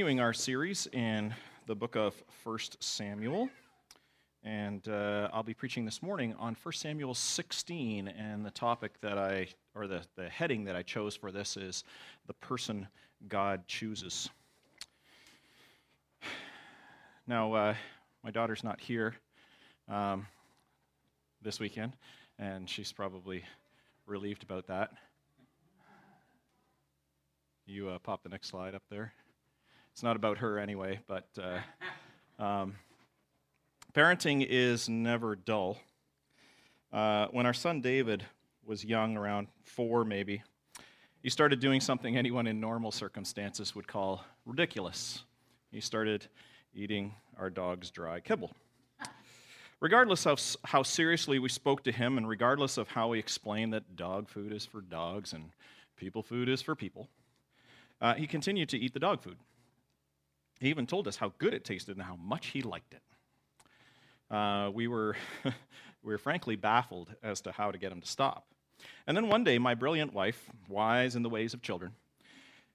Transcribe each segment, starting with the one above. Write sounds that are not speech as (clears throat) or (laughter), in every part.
continuing our series in the book of 1 Samuel. And uh, I'll be preaching this morning on 1 Samuel 16. And the topic that I, or the, the heading that I chose for this is the person God chooses. Now, uh, my daughter's not here um, this weekend, and she's probably relieved about that. You uh, pop the next slide up there. It's not about her anyway, but uh, um, parenting is never dull. Uh, when our son David was young, around four maybe, he started doing something anyone in normal circumstances would call ridiculous. He started eating our dog's dry kibble. Regardless of how seriously we spoke to him, and regardless of how we explained that dog food is for dogs and people food is for people, uh, he continued to eat the dog food. He even told us how good it tasted and how much he liked it. Uh, we, were (laughs) we were frankly baffled as to how to get him to stop. And then one day, my brilliant wife, wise in the ways of children,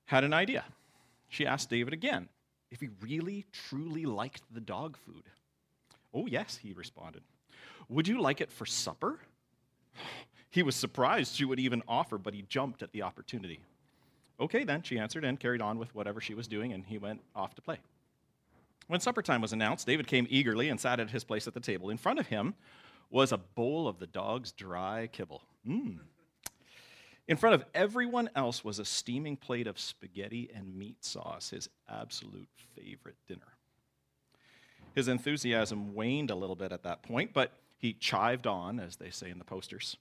had an idea. She asked David again if he really, truly liked the dog food. Oh, yes, he responded. Would you like it for supper? (sighs) He was surprised she would even offer, but he jumped at the opportunity. Okay, then, she answered and carried on with whatever she was doing, and he went off to play. When supper time was announced, David came eagerly and sat at his place at the table. In front of him was a bowl of the dog's dry kibble. Mmm. In front of everyone else was a steaming plate of spaghetti and meat sauce, his absolute favorite dinner. His enthusiasm waned a little bit at that point, but he chived on, as they say in the posters.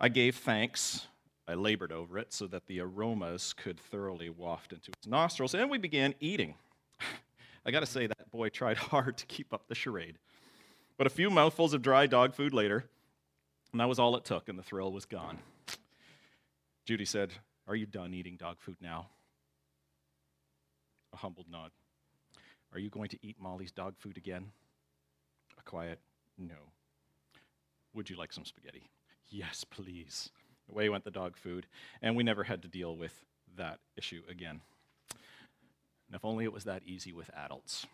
I gave thanks I labored over it so that the aromas could thoroughly waft into his nostrils, and we began eating. (laughs) I got to say, that boy tried (laughs) hard to keep up the charade. But a few mouthfuls of dry dog food later, and that was all it took, and the thrill was gone. Judy said, Are you done eating dog food now? A humbled nod. Are you going to eat Molly's dog food again? A quiet no. Would you like some spaghetti? Yes, please. Away went the dog food, and we never had to deal with that issue again. And if only it was that easy with adults.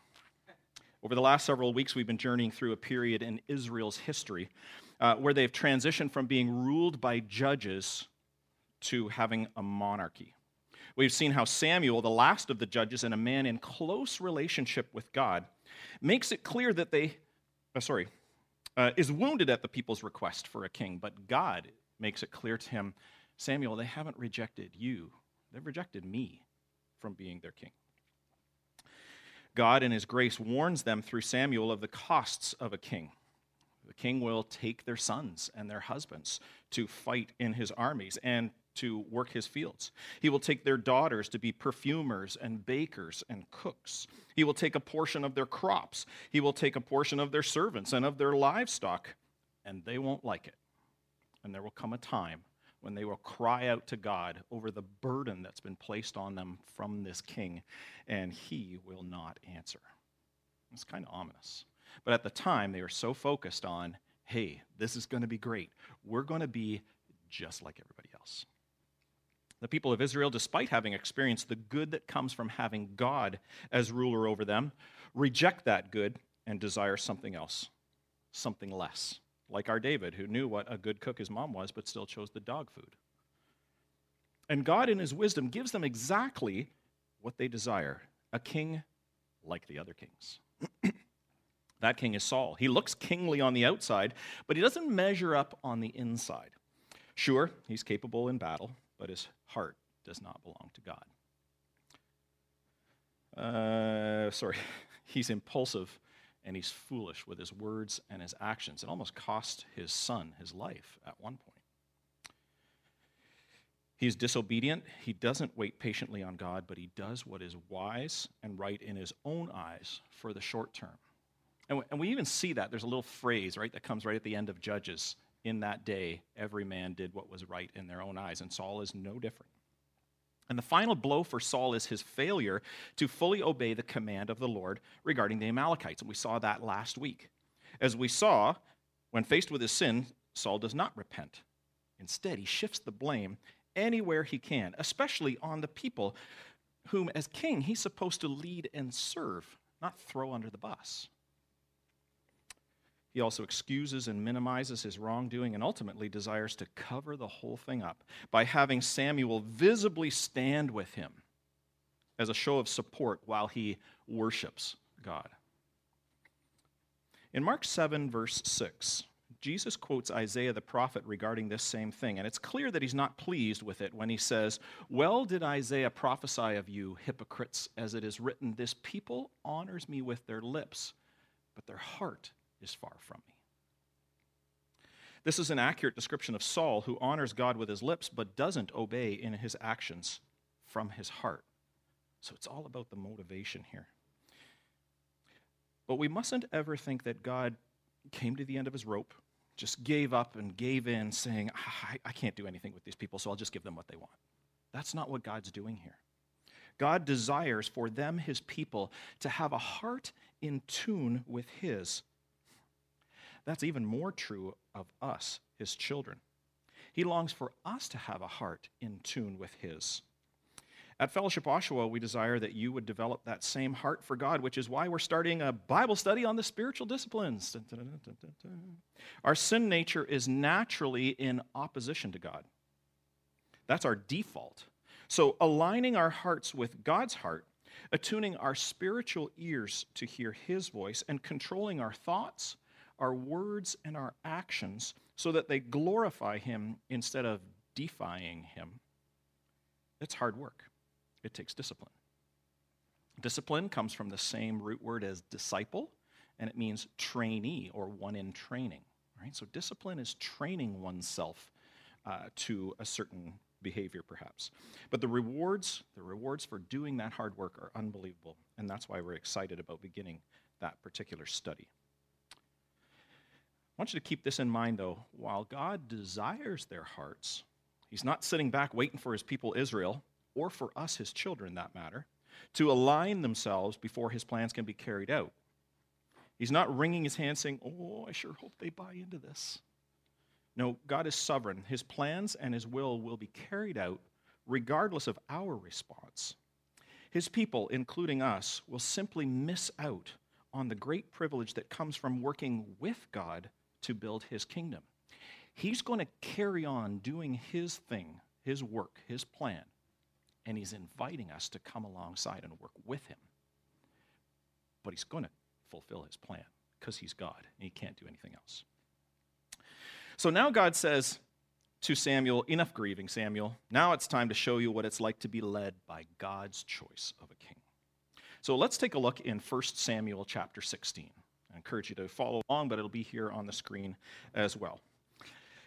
Over the last several weeks, we've been journeying through a period in Israel's history uh, where they've transitioned from being ruled by judges to having a monarchy. We've seen how Samuel, the last of the judges and a man in close relationship with God, makes it clear that they, uh, sorry, uh, is wounded at the people's request for a king, but God makes it clear to him Samuel, they haven't rejected you, they've rejected me from being their king. God, in his grace, warns them through Samuel of the costs of a king. The king will take their sons and their husbands to fight in his armies and to work his fields. He will take their daughters to be perfumers and bakers and cooks. He will take a portion of their crops. He will take a portion of their servants and of their livestock, and they won't like it. And there will come a time when they will cry out to God over the burden that's been placed on them from this king, and he will not answer. It's kind of ominous. But at the time, they were so focused on, hey, this is going to be great. We're going to be just like everybody else. The people of Israel, despite having experienced the good that comes from having God as ruler over them, reject that good and desire something else, something less like our David, who knew what a good cook his mom was, but still chose the dog food. And God, in his wisdom, gives them exactly what they desire a king like the other kings. (clears throat) that king is Saul. He looks kingly on the outside, but he doesn't measure up on the inside. Sure, he's capable in battle, but his heart does not belong to God. Uh, sorry, (laughs) he's impulsive and he's foolish with his words and his actions. It almost cost his son his life at one point. He's disobedient. He doesn't wait patiently on God, but he does what is wise and right in his own eyes for the short term. And we even see that. There's a little phrase, right, that comes right at the end of Judges. In that day, every man did what was right in their own eyes, and Saul is no different. And the final blow for Saul is his failure to fully obey the command of the Lord regarding the Amalekites. And we saw that last week. As we saw, when faced with his sin, Saul does not repent. Instead, he shifts the blame anywhere he can, especially on the people whom, as king, he's supposed to lead and serve, not throw under the bus. He also excuses and minimizes his wrongdoing and ultimately desires to cover the whole thing up by having Samuel visibly stand with him as a show of support while he worships God. In Mark 7, verse 6, Jesus quotes Isaiah the prophet regarding this same thing, and it's clear that he's not pleased with it when he says, Well did Isaiah prophesy of you, hypocrites, as it is written, This people honors me with their lips, but their heart is far from me. This is an accurate description of Saul, who honors God with his lips but doesn't obey in his actions from his heart. So it's all about the motivation here. But we mustn't ever think that God came to the end of his rope, just gave up and gave in, saying, I, I can't do anything with these people, so I'll just give them what they want. That's not what God's doing here. God desires for them, his people, to have a heart in tune with his that's even more true of us, his children. He longs for us to have a heart in tune with his. At Fellowship Oshawa, we desire that you would develop that same heart for God, which is why we're starting a Bible study on the spiritual disciplines. Our sin nature is naturally in opposition to God. That's our default. So, aligning our hearts with God's heart, attuning our spiritual ears to hear His voice, and controlling our thoughts, our words and our actions so that they glorify Him instead of defying Him. It's hard work, it takes discipline. Discipline comes from the same root word as disciple, and it means trainee or one in training. Right? So discipline is training oneself uh, to a certain behavior, perhaps. But the rewards, the rewards for doing that hard work are unbelievable, and that's why we're excited about beginning that particular study want you to keep this in mind, though. While God desires their hearts, He's not sitting back waiting for His people Israel, or for us, His children, that matter, to align themselves before His plans can be carried out. He's not wringing His hands saying, Oh, I sure hope they buy into this. No, God is sovereign. His plans and His will will be carried out regardless of our response. His people, including us, will simply miss out on the great privilege that comes from working with God to build his kingdom. He's going to carry on doing his thing, his work, his plan, and he's inviting us to come alongside and work with him. But he's going to fulfill his plan because he's God and he can't do anything else. So now God says to Samuel, Enough grieving, Samuel. Now it's time to show you what it's like to be led by God's choice of a king. So let's take a look in 1 Samuel chapter 16. I encourage you to follow along, but it'll be here on the screen as well.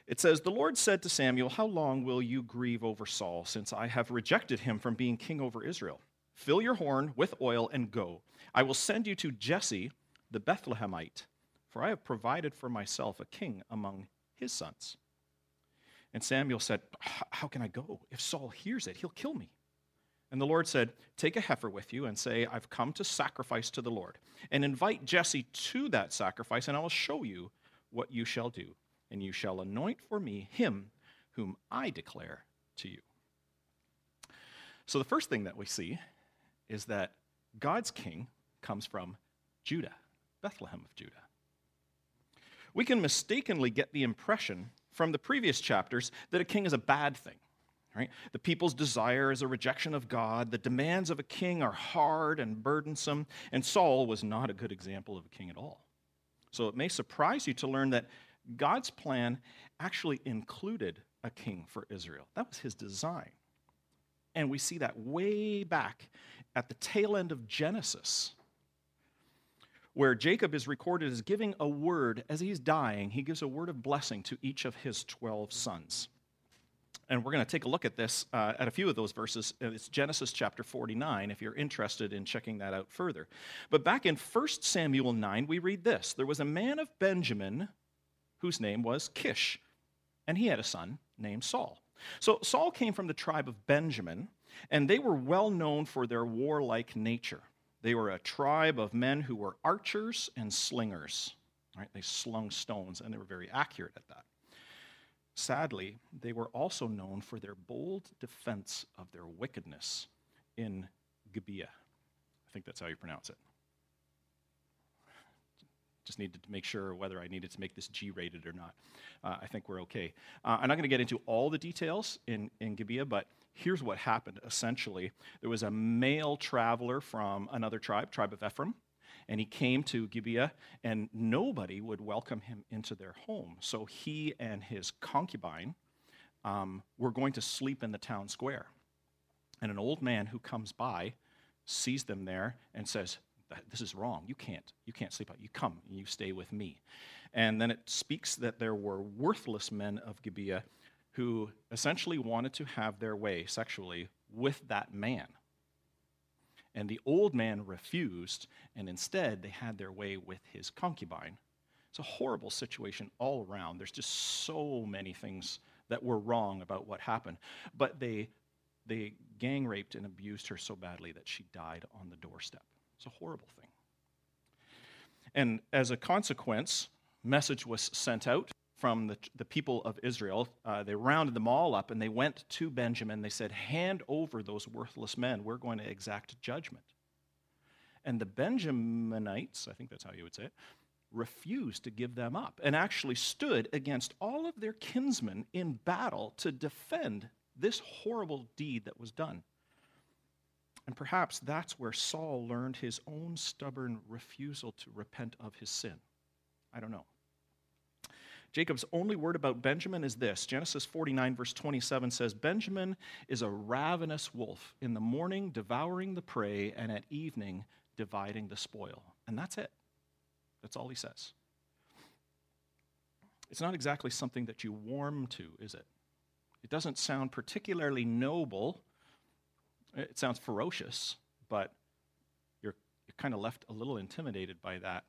It says, The Lord said to Samuel, How long will you grieve over Saul, since I have rejected him from being king over Israel? Fill your horn with oil and go. I will send you to Jesse the Bethlehemite, for I have provided for myself a king among his sons. And Samuel said, How can I go? If Saul hears it, he'll kill me. And the Lord said, Take a heifer with you and say, I've come to sacrifice to the Lord. And invite Jesse to that sacrifice, and I will show you what you shall do. And you shall anoint for me him whom I declare to you. So the first thing that we see is that God's king comes from Judah, Bethlehem of Judah. We can mistakenly get the impression from the previous chapters that a king is a bad thing Right? The people's desire is a rejection of God. The demands of a king are hard and burdensome, and Saul was not a good example of a king at all. So it may surprise you to learn that God's plan actually included a king for Israel. That was his design. And we see that way back at the tail end of Genesis, where Jacob is recorded as giving a word as he's dying. He gives a word of blessing to each of his 12 sons. And we're going to take a look at this uh, at a few of those verses. It's Genesis chapter 49, if you're interested in checking that out further. But back in 1 Samuel 9, we read this There was a man of Benjamin whose name was Kish, and he had a son named Saul. So Saul came from the tribe of Benjamin, and they were well known for their warlike nature. They were a tribe of men who were archers and slingers. Right? They slung stones, and they were very accurate at that. Sadly, they were also known for their bold defense of their wickedness in Gibeah. I think that's how you pronounce it. Just needed to make sure whether I needed to make this G rated or not. Uh, I think we're okay. Uh, I'm not going to get into all the details in, in Gibeah, but here's what happened essentially. There was a male traveler from another tribe, tribe of Ephraim, and he came to Gibeah, and nobody would welcome him into their home. So he and his concubine um, were going to sleep in the town square. And an old man who comes by sees them there and says, this is wrong. You can't. You can't sleep out. You come you stay with me. And then it speaks that there were worthless men of Gibeah who essentially wanted to have their way sexually with that man. And the old man refused, and instead they had their way with his concubine. It's a horrible situation all around. There's just so many things that were wrong about what happened. But they, they gang raped and abused her so badly that she died on the doorstep. It's a horrible thing. And as a consequence, message was sent out from the, the people of Israel. Uh, they rounded them all up and they went to Benjamin. They said, Hand over those worthless men. We're going to exact judgment. And the Benjaminites, I think that's how you would say it, refused to give them up and actually stood against all of their kinsmen in battle to defend this horrible deed that was done. And perhaps that's where Saul learned his own stubborn refusal to repent of his sin. I don't know. Jacob's only word about Benjamin is this Genesis 49, verse 27 says, Benjamin is a ravenous wolf, in the morning devouring the prey, and at evening dividing the spoil. And that's it. That's all he says. It's not exactly something that you warm to, is it? It doesn't sound particularly noble it sounds ferocious, but you're, you're kind of left a little intimidated by that.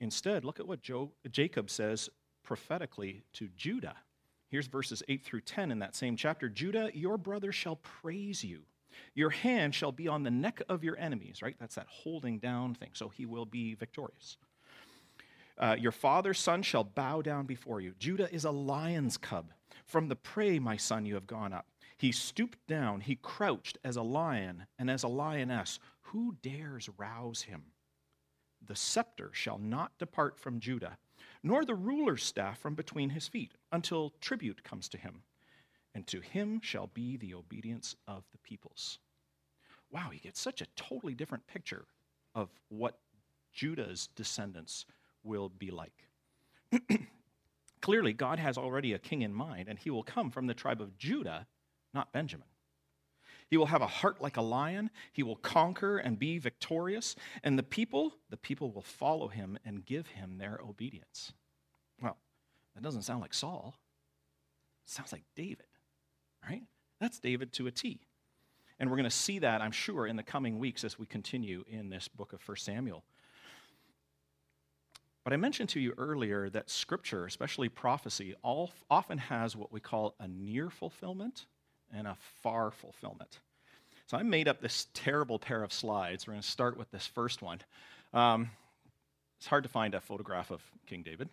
Instead, look at what Joe, Jacob says prophetically to Judah. Here's verses 8 through 10 in that same chapter Judah, your brother shall praise you. Your hand shall be on the neck of your enemies, right? That's that holding down thing. So he will be victorious. Uh, your father's son shall bow down before you. Judah is a lion's cub. From the prey, my son, you have gone up. He stooped down, he crouched as a lion and as a lioness. Who dares rouse him? The scepter shall not depart from Judah, nor the ruler's staff from between his feet, until tribute comes to him, and to him shall be the obedience of the peoples. Wow, you get such a totally different picture of what Judah's descendants will be like. (clears throat) Clearly, God has already a king in mind, and he will come from the tribe of Judah not Benjamin. He will have a heart like a lion. He will conquer and be victorious. And the people, the people will follow him and give him their obedience. Well, that doesn't sound like Saul. It sounds like David, right? That's David to a T. And we're going to see that, I'm sure, in the coming weeks as we continue in this book of 1 Samuel. But I mentioned to you earlier that scripture, especially prophecy, often has what we call a near fulfillment and a far fulfillment. So I made up this terrible pair of slides. We're going to start with this first one. Um, it's hard to find a photograph of King David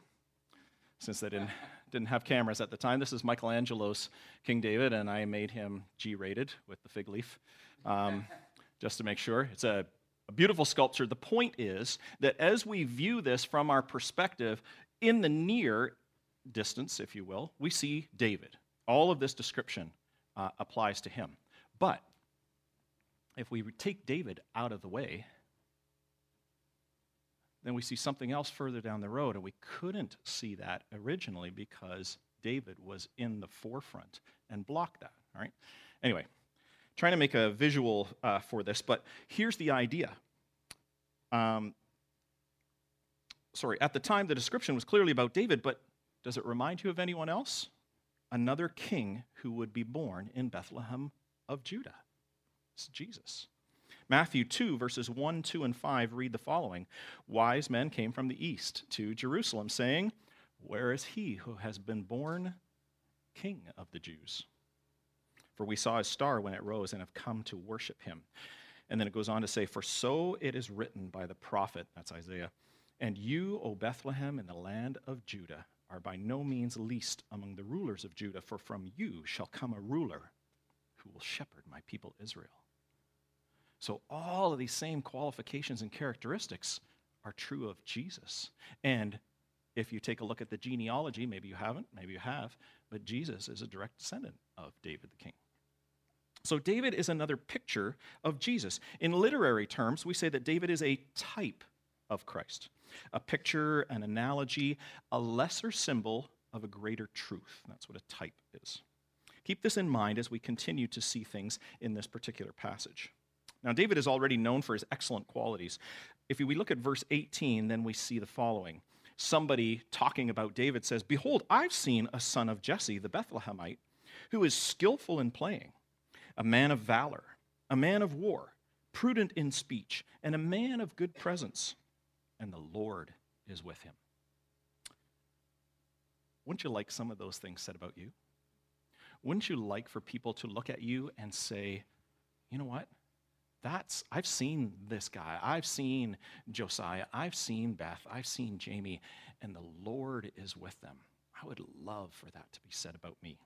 since they didn't, (laughs) didn't have cameras at the time. This is Michelangelo's King David, and I made him G rated with the fig leaf um, (laughs) just to make sure. It's a, a beautiful sculpture. The point is that as we view this from our perspective, in the near distance, if you will, we see David. All of this description uh, applies to him. But if we take David out of the way, then we see something else further down the road, and we couldn't see that originally because David was in the forefront and blocked that. All right. Anyway, trying to make a visual uh, for this, but here's the idea. Um, sorry, at the time the description was clearly about David, but does it remind you of anyone else? Another king who would be born in Bethlehem of Judah. It's Jesus. Matthew 2, verses 1, 2, and 5 read the following Wise men came from the east to Jerusalem, saying, Where is he who has been born king of the Jews? For we saw his star when it rose and have come to worship him. And then it goes on to say, For so it is written by the prophet, that's Isaiah, and you, O Bethlehem, in the land of Judah, are by no means least among the rulers of Judah, for from you shall come a ruler who will shepherd my people Israel. So, all of these same qualifications and characteristics are true of Jesus. And if you take a look at the genealogy, maybe you haven't, maybe you have, but Jesus is a direct descendant of David the king. So, David is another picture of Jesus. In literary terms, we say that David is a type of Christ, a picture, an analogy, a lesser symbol of a greater truth. That's what a type is. Keep this in mind as we continue to see things in this particular passage. Now, David is already known for his excellent qualities. If we look at verse 18, then we see the following. Somebody talking about David says, Behold, I've seen a son of Jesse, the Bethlehemite, who is skillful in playing, a man of valor, a man of war, prudent in speech, and a man of good presence. And the Lord is with him. Wouldn't you like some of those things said about you? Wouldn't you like for people to look at you and say, you know what? That's, I've seen this guy. I've seen Josiah. I've seen Beth. I've seen Jamie, and the Lord is with them. I would love for that to be said about me.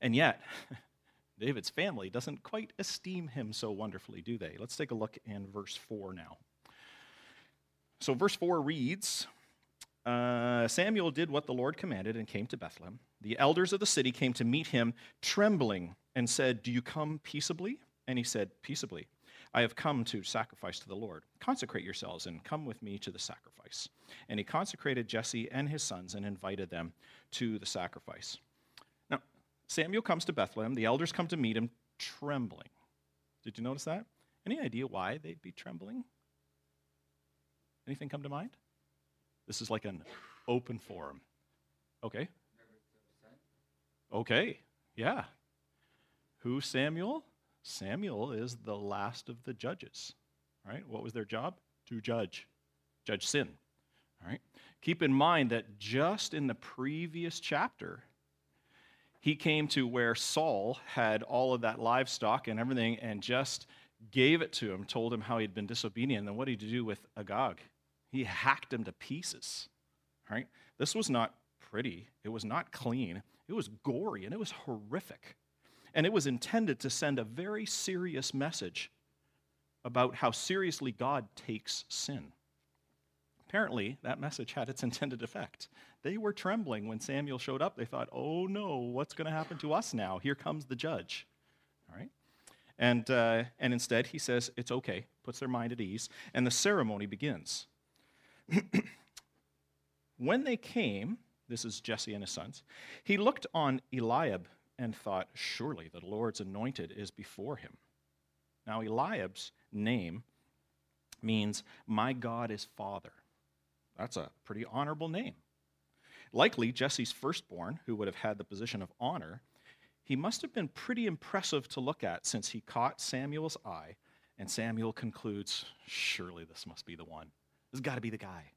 And yet, (laughs) David's family doesn't quite esteem him so wonderfully, do they? Let's take a look in verse 4 now. So, verse 4 reads uh, Samuel did what the Lord commanded and came to Bethlehem. The elders of the city came to meet him, trembling, and said, Do you come peaceably? And he said, Peaceably. I have come to sacrifice to the Lord. Consecrate yourselves and come with me to the sacrifice. And he consecrated Jesse and his sons and invited them to the sacrifice. Now, Samuel comes to Bethlehem. The elders come to meet him, trembling. Did you notice that? Any idea why they'd be trembling? Anything come to mind? This is like an open forum. Okay. Okay. Yeah. Who Samuel? Samuel is the last of the judges. Right? What was their job? To judge. Judge sin. All right. Keep in mind that just in the previous chapter, he came to where Saul had all of that livestock and everything and just gave it to him, told him how he'd been disobedient. And what did he do with Agag? He hacked him to pieces. Right? This was not pretty. It was not clean. It was gory and it was horrific. And it was intended to send a very serious message about how seriously God takes sin. Apparently, that message had its (laughs) intended effect. They were trembling when Samuel showed up. They thought, oh no, what's going to happen to us now? Here comes the judge. All right? And, uh, and instead, he says, it's okay, puts their mind at ease, and the ceremony begins. (clears throat) when they came, this is Jesse and his sons, he looked on Eliab and thought, Surely the Lord's anointed is before him. Now, Eliab's name means, My God is Father. That's a pretty honorable name. Likely, Jesse's firstborn, who would have had the position of honor, he must have been pretty impressive to look at since he caught Samuel's eye, and Samuel concludes, Surely this must be the one. This has got to be the guy.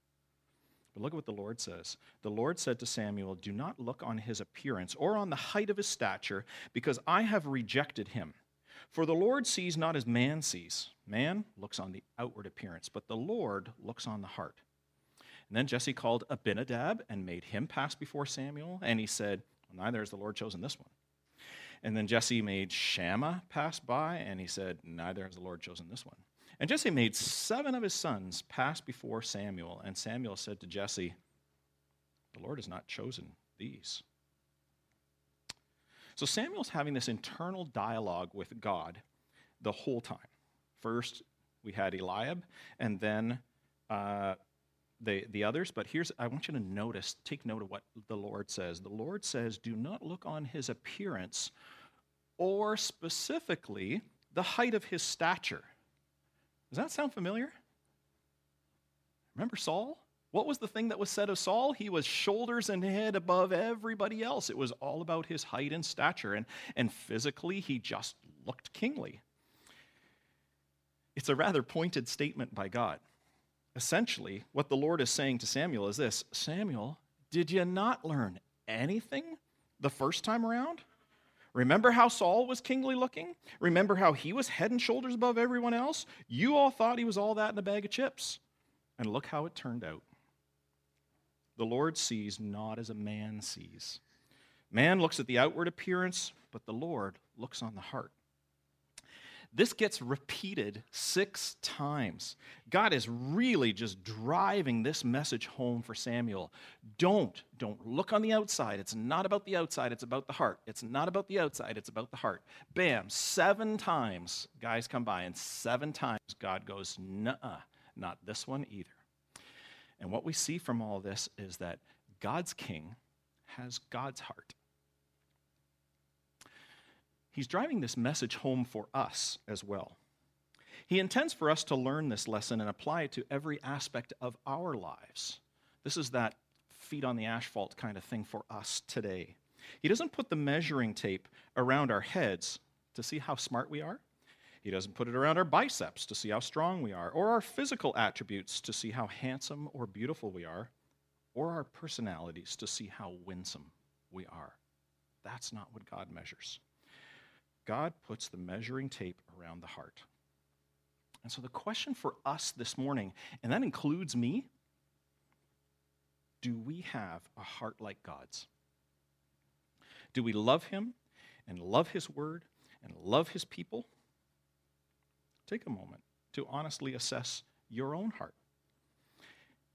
But look at what the Lord says. The Lord said to Samuel, Do not look on his appearance or on the height of his stature, because I have rejected him. For the Lord sees not as man sees. Man looks on the outward appearance, but the Lord looks on the heart. And then Jesse called Abinadab and made him pass before Samuel, and he said, well, Neither has the Lord chosen this one. And then Jesse made Shammah pass by, and he said, Neither has the Lord chosen this one. And Jesse made seven of his sons pass before Samuel, and Samuel said to Jesse, The Lord has not chosen these. So Samuel's having this internal dialogue with God the whole time. First, we had Eliab, and then uh, the, the others. But here's, I want you to notice, take note of what the Lord says. The Lord says, Do not look on his appearance or specifically the height of his stature. Does that sound familiar? Remember Saul? What was the thing that was said of Saul? He was shoulders and head above everybody else. It was all about his height and stature, and, and physically, he just looked kingly. It's a rather pointed statement by God. Essentially, what the Lord is saying to Samuel is this Samuel, did you not learn anything the first time around? Remember how Saul was kingly looking? Remember how he was head and shoulders above everyone else? You all thought he was all that in a bag of chips. And look how it turned out. The Lord sees not as a man sees. Man looks at the outward appearance, but the Lord looks on the heart. This gets repeated six times. God is really just driving this message home for Samuel. Don't, don't look on the outside. It's not about the outside, it's about the heart. It's not about the outside, it's about the heart. Bam, seven times guys come by, and seven times God goes, nah, not this one either. And what we see from all this is that God's king has God's heart. He's driving this message home for us as well. He intends for us to learn this lesson and apply it to every aspect of our lives. This is that feet on the asphalt kind of thing for us today. He doesn't put the measuring tape around our heads to see how smart we are. He doesn't put it around our biceps to see how strong we are, or our physical attributes to see how handsome or beautiful we are, or our personalities to see how winsome we are. That's not what God measures. God puts the measuring tape around the heart. And so the question for us this morning, and that includes me, do we have a heart like God's? Do we love Him and love His Word and love His people? Take a moment to honestly assess your own heart.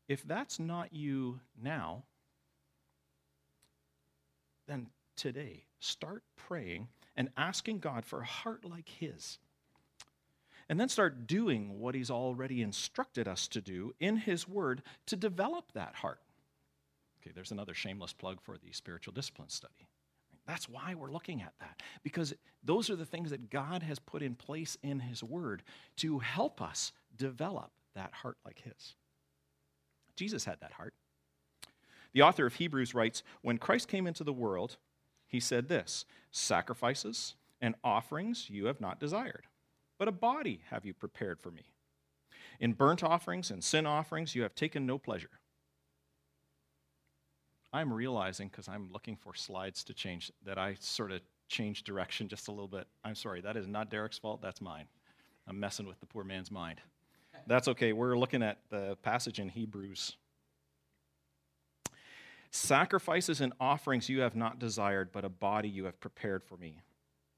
If that's not you now, then today start praying and asking God for a heart like His. And then start doing what He's already instructed us to do in His Word to develop that heart. Okay, there's another shameless plug for the spiritual discipline study. That's why we're looking at that, because those are the things that God has put in place in His Word to help us develop that heart like His. Jesus had that heart. The author of Hebrews writes When Christ came into the world, he said this Sacrifices and offerings you have not desired, but a body have you prepared for me. In burnt offerings and sin offerings you have taken no pleasure. I'm realizing, because I'm looking for slides to change, that I sort of changed direction just a little bit. I'm sorry, that is not Derek's fault, that's mine. I'm messing with the poor man's mind. That's okay. We're looking at the passage in Hebrews Sacrifices and offerings you have not desired, but a body you have prepared for me.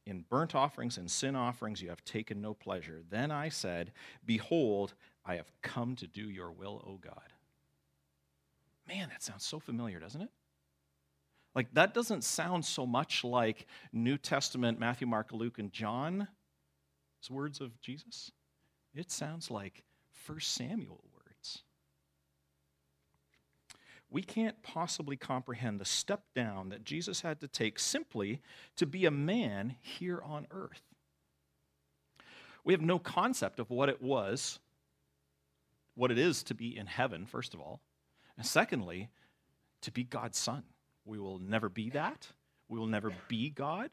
In burnt offerings and sin offerings you have taken no pleasure. Then I said, Behold, I have come to do your will, O God. Man, that sounds so familiar, doesn't it? Like, that doesn't sound so much like New Testament Matthew, Mark, Luke, and John's words of Jesus. It sounds like 1 Samuel we can't possibly comprehend the step down that Jesus had to take simply to be a man here on earth. We have no concept of what it was, what it is to be in heaven, first of all. And secondly, to be God's son. We will never be that. We will never be God.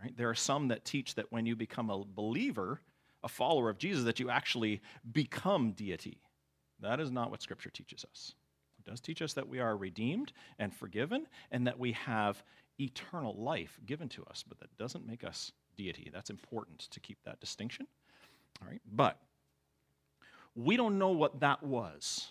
Right? There are some that teach that when you become a believer, a follower of Jesus, that you actually become deity. That is not what Scripture teaches us. It does teach us that we are redeemed and forgiven and that we have eternal life given to us, but that doesn't make us deity. That's important to keep that distinction. All right, but we don't know what that was.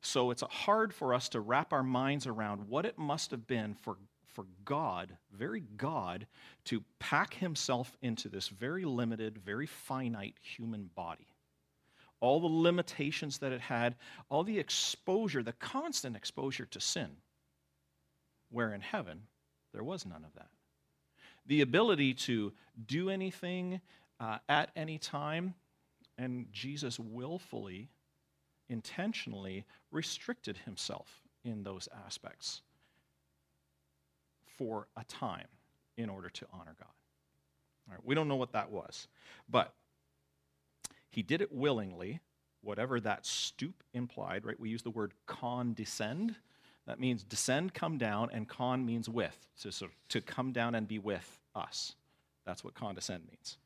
So it's hard for us to wrap our minds around what it must have been for, for God, very God, to pack himself into this very limited, very finite human body all the limitations that it had, all the exposure, the constant exposure to sin, where in heaven there was none of that. The ability to do anything uh, at any time, and Jesus willfully, intentionally restricted himself in those aspects for a time in order to honor God. All right, we don't know what that was, but he did it willingly, whatever that stoop implied, right? We use the word condescend. That means descend, come down, and con means with, So, of, to come down and be with us. That's what condescend means.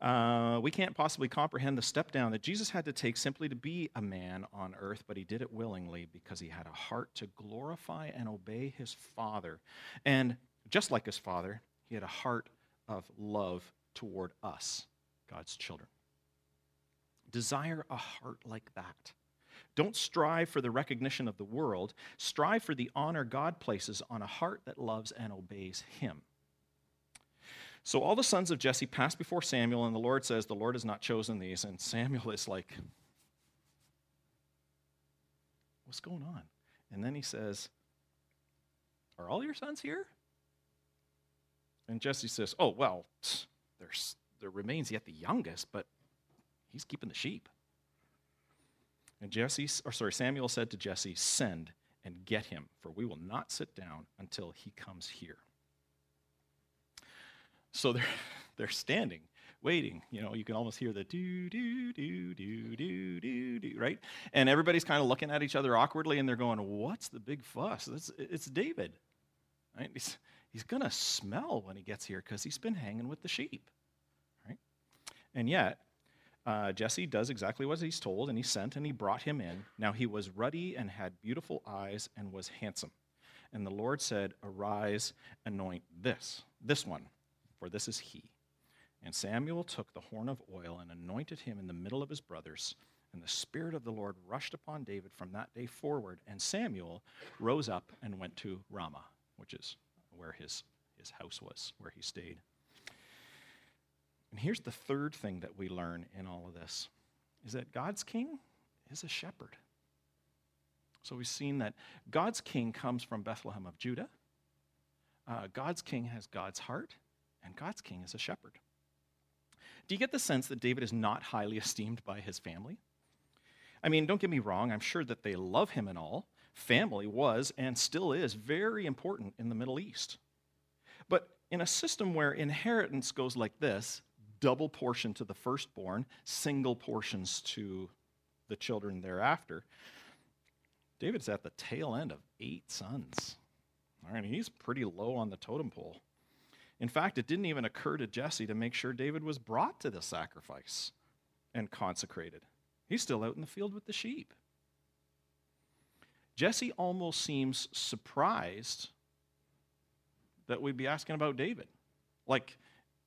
Uh, we can't possibly comprehend the step down that Jesus had to take simply to be a man on earth, but he did it willingly because he had a heart to glorify and obey his Father. And just like his Father, he had a heart of love toward us, God's children. Desire a heart like that. Don't strive for the recognition of the world. Strive for the honor God places on a heart that loves and obeys Him. So all the sons of Jesse passed before Samuel, and the Lord says, The Lord has not chosen these. And Samuel is like, What's going on? And then he says, Are all your sons here? And Jesse says, Oh, well, there's, there remains yet the youngest, but he's keeping the sheep. And Jesse, or sorry, Samuel said to Jesse, Send and get him, for we will not sit down until he comes here. So they're, (laughs) they're standing, waiting. You know, you can almost hear the do, do, do, do, do, do, do, right? And everybody's kind of looking at each other awkwardly and they're going, What's the big fuss? It's, it's David. Right? He's, he's going to smell when he gets here because he's been hanging with the sheep. Right? And yet, uh, Jesse does exactly what he's told, and he sent and he brought him in. Now he was ruddy and had beautiful eyes and was handsome. And the Lord said, Arise, anoint this, this one, for this is he. And Samuel took the horn of oil and anointed him in the middle of his brothers. And the Spirit of the Lord rushed upon David from that day forward. And Samuel rose up and went to Ramah, which is where his, his house was, where he stayed. And here's the third thing that we learn in all of this is that God's king is a shepherd. So we've seen that God's king comes from Bethlehem of Judah. Uh, God's king has God's heart, and God's king is a shepherd. Do you get the sense that David is not highly (laughs) esteemed by his family? I mean, don't get me wrong, I'm sure that they love him and all. Family was and still is very important in the Middle East. But in a system where inheritance goes like this, double portion to the firstborn, single portions to the children thereafter. David's at the tail end of eight sons. All right, he's pretty low on the totem pole. In fact, it didn't even occur to Jesse to make sure David was brought to the sacrifice and consecrated. He's still out in the field with the sheep. Jesse almost seems surprised that we'd be asking about David. Like,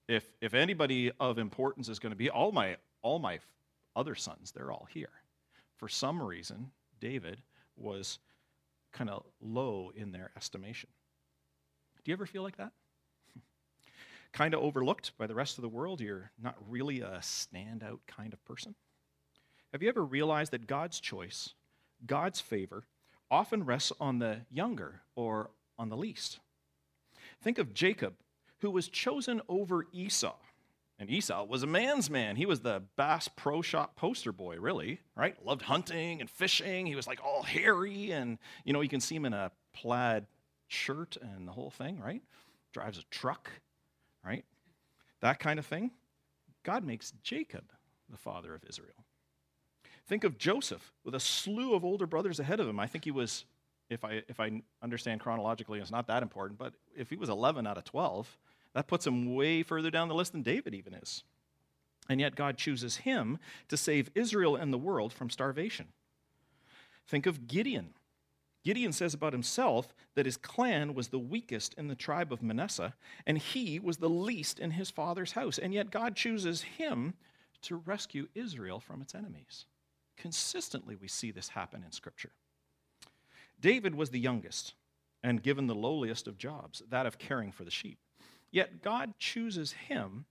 if if anybody of importance is going to be all my all my other sons, they're all here. For some reason, David was kind of low in their estimation. Do you ever feel like that? (laughs) kind of overlooked by the rest of the world. You're not really a standout kind of person. Have you ever realized that God's choice, God's favor, often rests on the younger or on the least? Think of Jacob who was chosen over Esau. And Esau was a man's man. He was the Bass Pro Shop poster boy, really, right? Loved hunting and fishing. He was like all hairy, and you know, you can see him in a plaid shirt and the whole thing, right? Drives a truck, right? That kind of thing. God makes Jacob the father of Israel. Think of Joseph with a slew of older brothers ahead of him. I think he was, if I, if I understand chronologically, it's not that important, but if he was 11 out of 12, that puts him way further down the list than David even is. And yet, God chooses him to save Israel and the world from starvation. Think of Gideon. Gideon says about himself that his clan was the weakest in the tribe of Manasseh, and he was the least in his father's house. And yet, God chooses him to rescue Israel from its enemies. Consistently, we see this happen in Scripture. David was the youngest and given the lowliest of jobs, that of caring for the sheep. Yet God chooses him,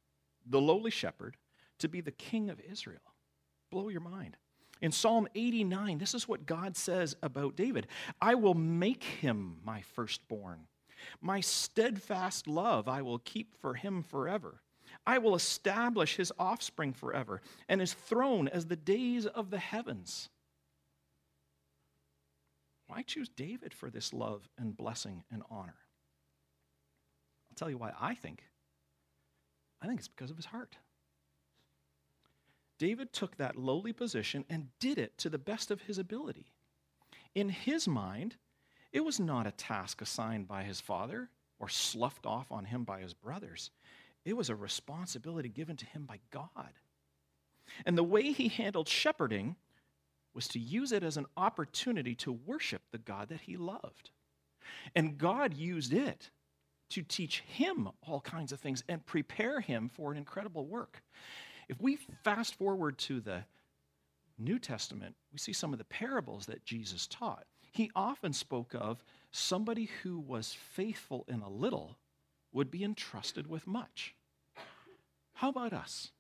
the lowly shepherd, to be the king of Israel. Blow your mind. In Psalm 89, this is what God says about David I will make him my firstborn. My steadfast love I will keep for him forever. I will establish his offspring forever, and his throne as the days of the heavens. Why choose David for this love and blessing and honor? Tell you why I think. I think it's because of his heart. David took that lowly position and did it to the best of his ability. In his mind, it was not a task assigned by his father or sloughed off on him by his brothers. It was a responsibility given to him by God. And the way he handled shepherding was to use it as an opportunity to worship the God that he loved. And God used it to teach him all kinds of things and prepare him for an incredible work. If we fast forward to the New Testament, we see some of the parables that Jesus taught. He often spoke of somebody who was faithful in a little would be entrusted with much. How about us?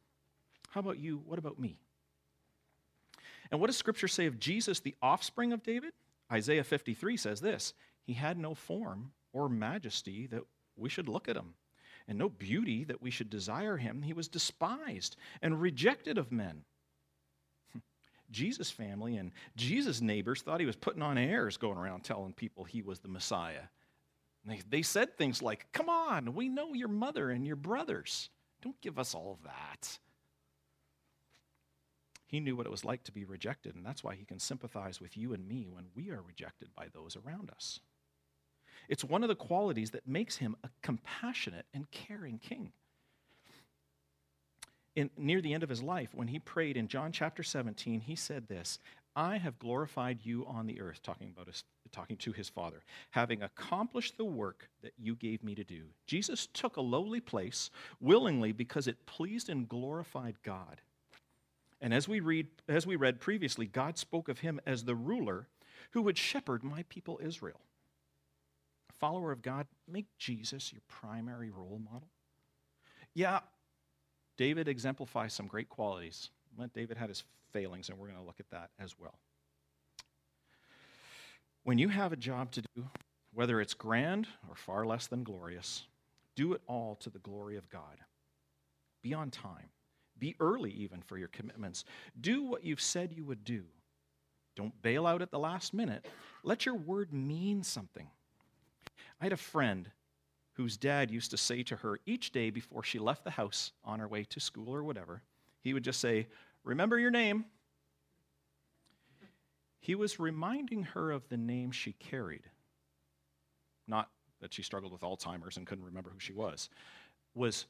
How about you? What about me? And what does Scripture say of Jesus, the offspring of David? Isaiah 53 says this He had no form or majesty that we should look at him, and no beauty that we should desire him. He was despised and rejected of men. (laughs) Jesus' family and Jesus' neighbors thought he was putting on airs going around telling people he was the Messiah. They, they said things like, Come on, we know your mother and your brothers. Don't give us all that. He knew what it was like to be rejected, and that's why he can sympathize with you and me when we are rejected by those around us. It's one of the qualities that makes him a compassionate and caring king. In, near the end of his life, when he prayed in John chapter 17, he said this I have glorified you on the earth, talking about his, talking to his father, having accomplished the work that you gave me to do. Jesus took a lowly place willingly because it pleased and glorified God. And as we read as we read previously, God spoke of him as the ruler who would shepherd my people Israel. Follower of God, make Jesus your primary role model. Yeah, David exemplifies some great qualities. David had his failings, and we're going to look at that as well. When you have a job to do, whether it's grand or far less than glorious, do it all to the glory of God. Be on time. Be early, even for your commitments. Do what you've said you would do. Don't bail out at the last minute. Let your word mean something. I had a friend whose dad used to say to her each day before she left the house on her way to school or whatever, he would just say, Remember your name. He was reminding her of the name she carried. Not that she struggled with Alzheimer's and couldn't remember who she was. Was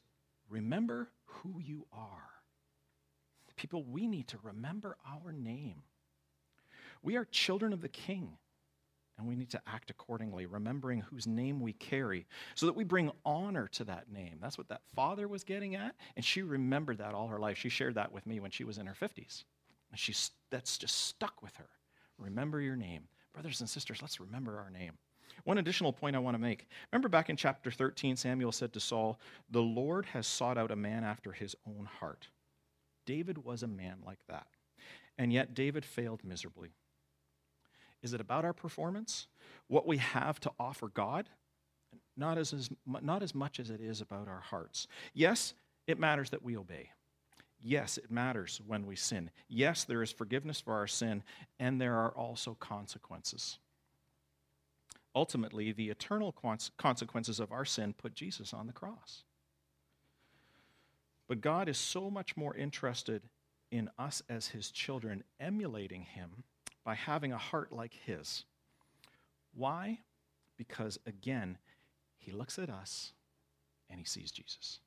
remember who you are. People, we need to remember our name. We are children of the King, and we need to act accordingly, remembering whose name we carry, so that we bring honor to that name. That's what that father was getting at, and she remembered that all her life. She shared that with me when she was in her 50s. And she's, that's just stuck with her. Remember your name. Brothers and sisters, let's remember our name. One additional point I want to make. Remember back in chapter 13, Samuel said to Saul, The Lord has sought out a man after his own heart. David was a man like that. And yet, David failed miserably. Is it about our performance? What we have to offer God? Not as, as, not as much as it is about our hearts. Yes, it matters that we obey. Yes, it matters when we sin. Yes, there is forgiveness for our sin, and there are also consequences. Ultimately, the eternal consequences of our sin put Jesus on the cross. But God is so much more interested in us as his children, emulating him by having a heart like his. Why? Because, again, he looks at us and he sees Jesus.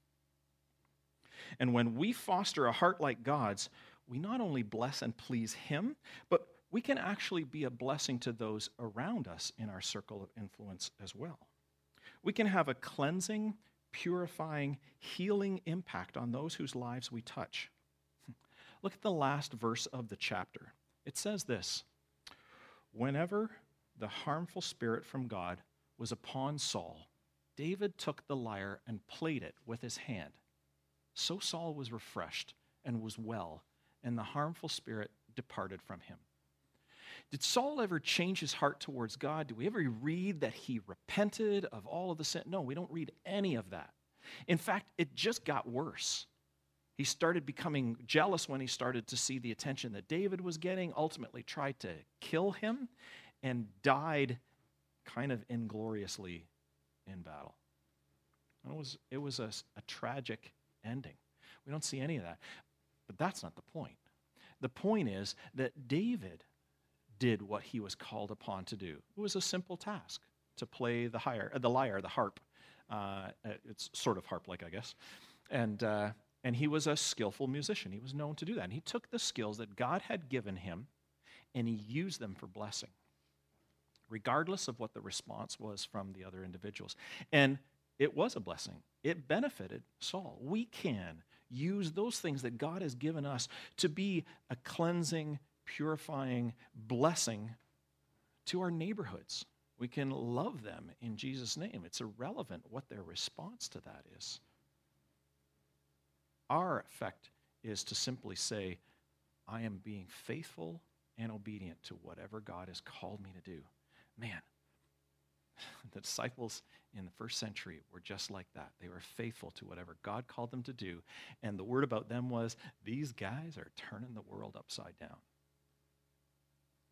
And when we foster a heart like God's, we not only bless and please him, but we can actually be a blessing to those around us in our circle of influence as well. We can have a cleansing, purifying, healing impact on those whose lives we touch. (laughs) Look at the last verse of the chapter. It says this Whenever the harmful spirit from God was upon Saul, David took the lyre and played it with his hand. So Saul was refreshed and was well, and the harmful spirit departed from him. Did Saul ever change his heart towards God? Do we ever read that he repented of all of the sin? No, we don't read any of that. In fact, it just got worse. He started becoming jealous when he started to see the attention that David was getting, ultimately tried to kill him, and died kind of ingloriously in battle. it was, it was a, a tragic ending. We don't see any of that. But that's not the point. The point is that David did what he was called upon to do. It was a simple task to play the, uh, the lyre, the harp. Uh, it's sort of harp like, I guess. And, uh, and he was a skillful musician. He was known to do that. And he took the skills that God had given him and he used them for blessing, regardless of what the response was from the other individuals. And it was a blessing, it benefited Saul. We can use those things that God has given us to be a cleansing, purifying blessing to our neighborhoods. We can love them in Jesus' name. It's irrelevant what their response to that is. Our effect is to simply say, I am being faithful and obedient to whatever God has called me to do. Man, (laughs) the disciples in the first century were just like that. They were faithful to whatever God called them to do. And the word about them was these guys are turning the world upside down.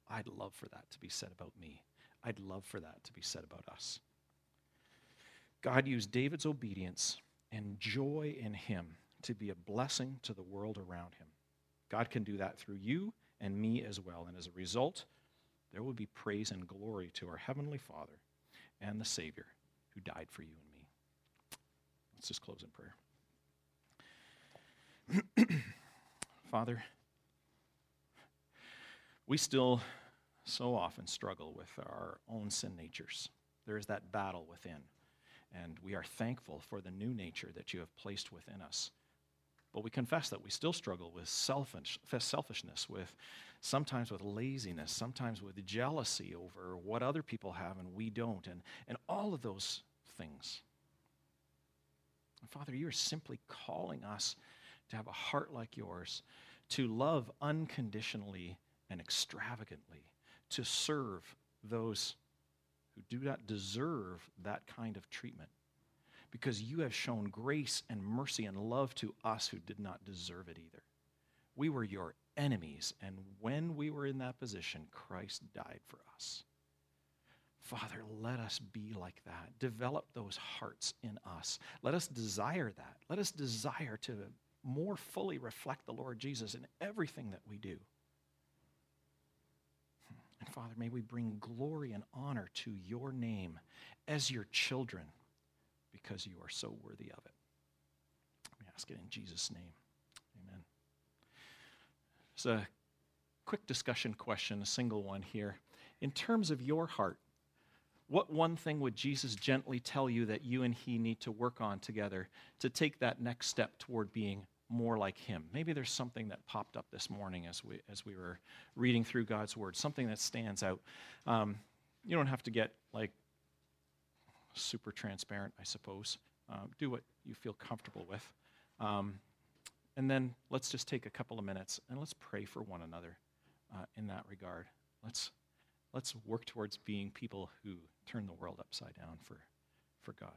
I'd love for that to be said about me. I'd love for that to be said about us. God used David's obedience and joy in him to be a blessing to the world around him. God can do that through you and me as well. And as a result, there will be praise and glory to our Heavenly Father and the Savior who died for you and me. Let's just close in prayer. (clears throat) Father, we still so often struggle with our own sin natures. There is that battle within, and we are thankful for the new nature that you have placed within us. But we confess that we still struggle with selfish, selfishness, with sometimes with laziness, sometimes with jealousy over what other people have and we don't, and, and all of those things. And Father, you are simply calling us to have a heart like yours, to love unconditionally and extravagantly, to serve those who do not deserve that kind of treatment because you have shown grace and mercy and love to us who did not deserve it either. We were your enemies, and when we were in that position, Christ died for us. Father, let us be like that. Develop those hearts in us. Let us desire that. Let us desire to more fully reflect the Lord Jesus in everything that we do. And Father, may we bring glory and honor to your name as your children because you are so worthy of it. We ask it in Jesus' name. Amen. It's a quick discussion question, a single one here. In terms of your heart, what one thing would Jesus gently tell you that you and he need to work on together to take that next step toward being more like him? Maybe there's something that popped up this morning as we, as we were reading through God's word, something that stands out. Um, you don't have to get like super transparent, I suppose. Uh, do what you feel comfortable with. Um, and then let's just take a couple of minutes and let's pray for one another uh, in that regard. Let's, let's work towards being people who turn the world upside down for, for God.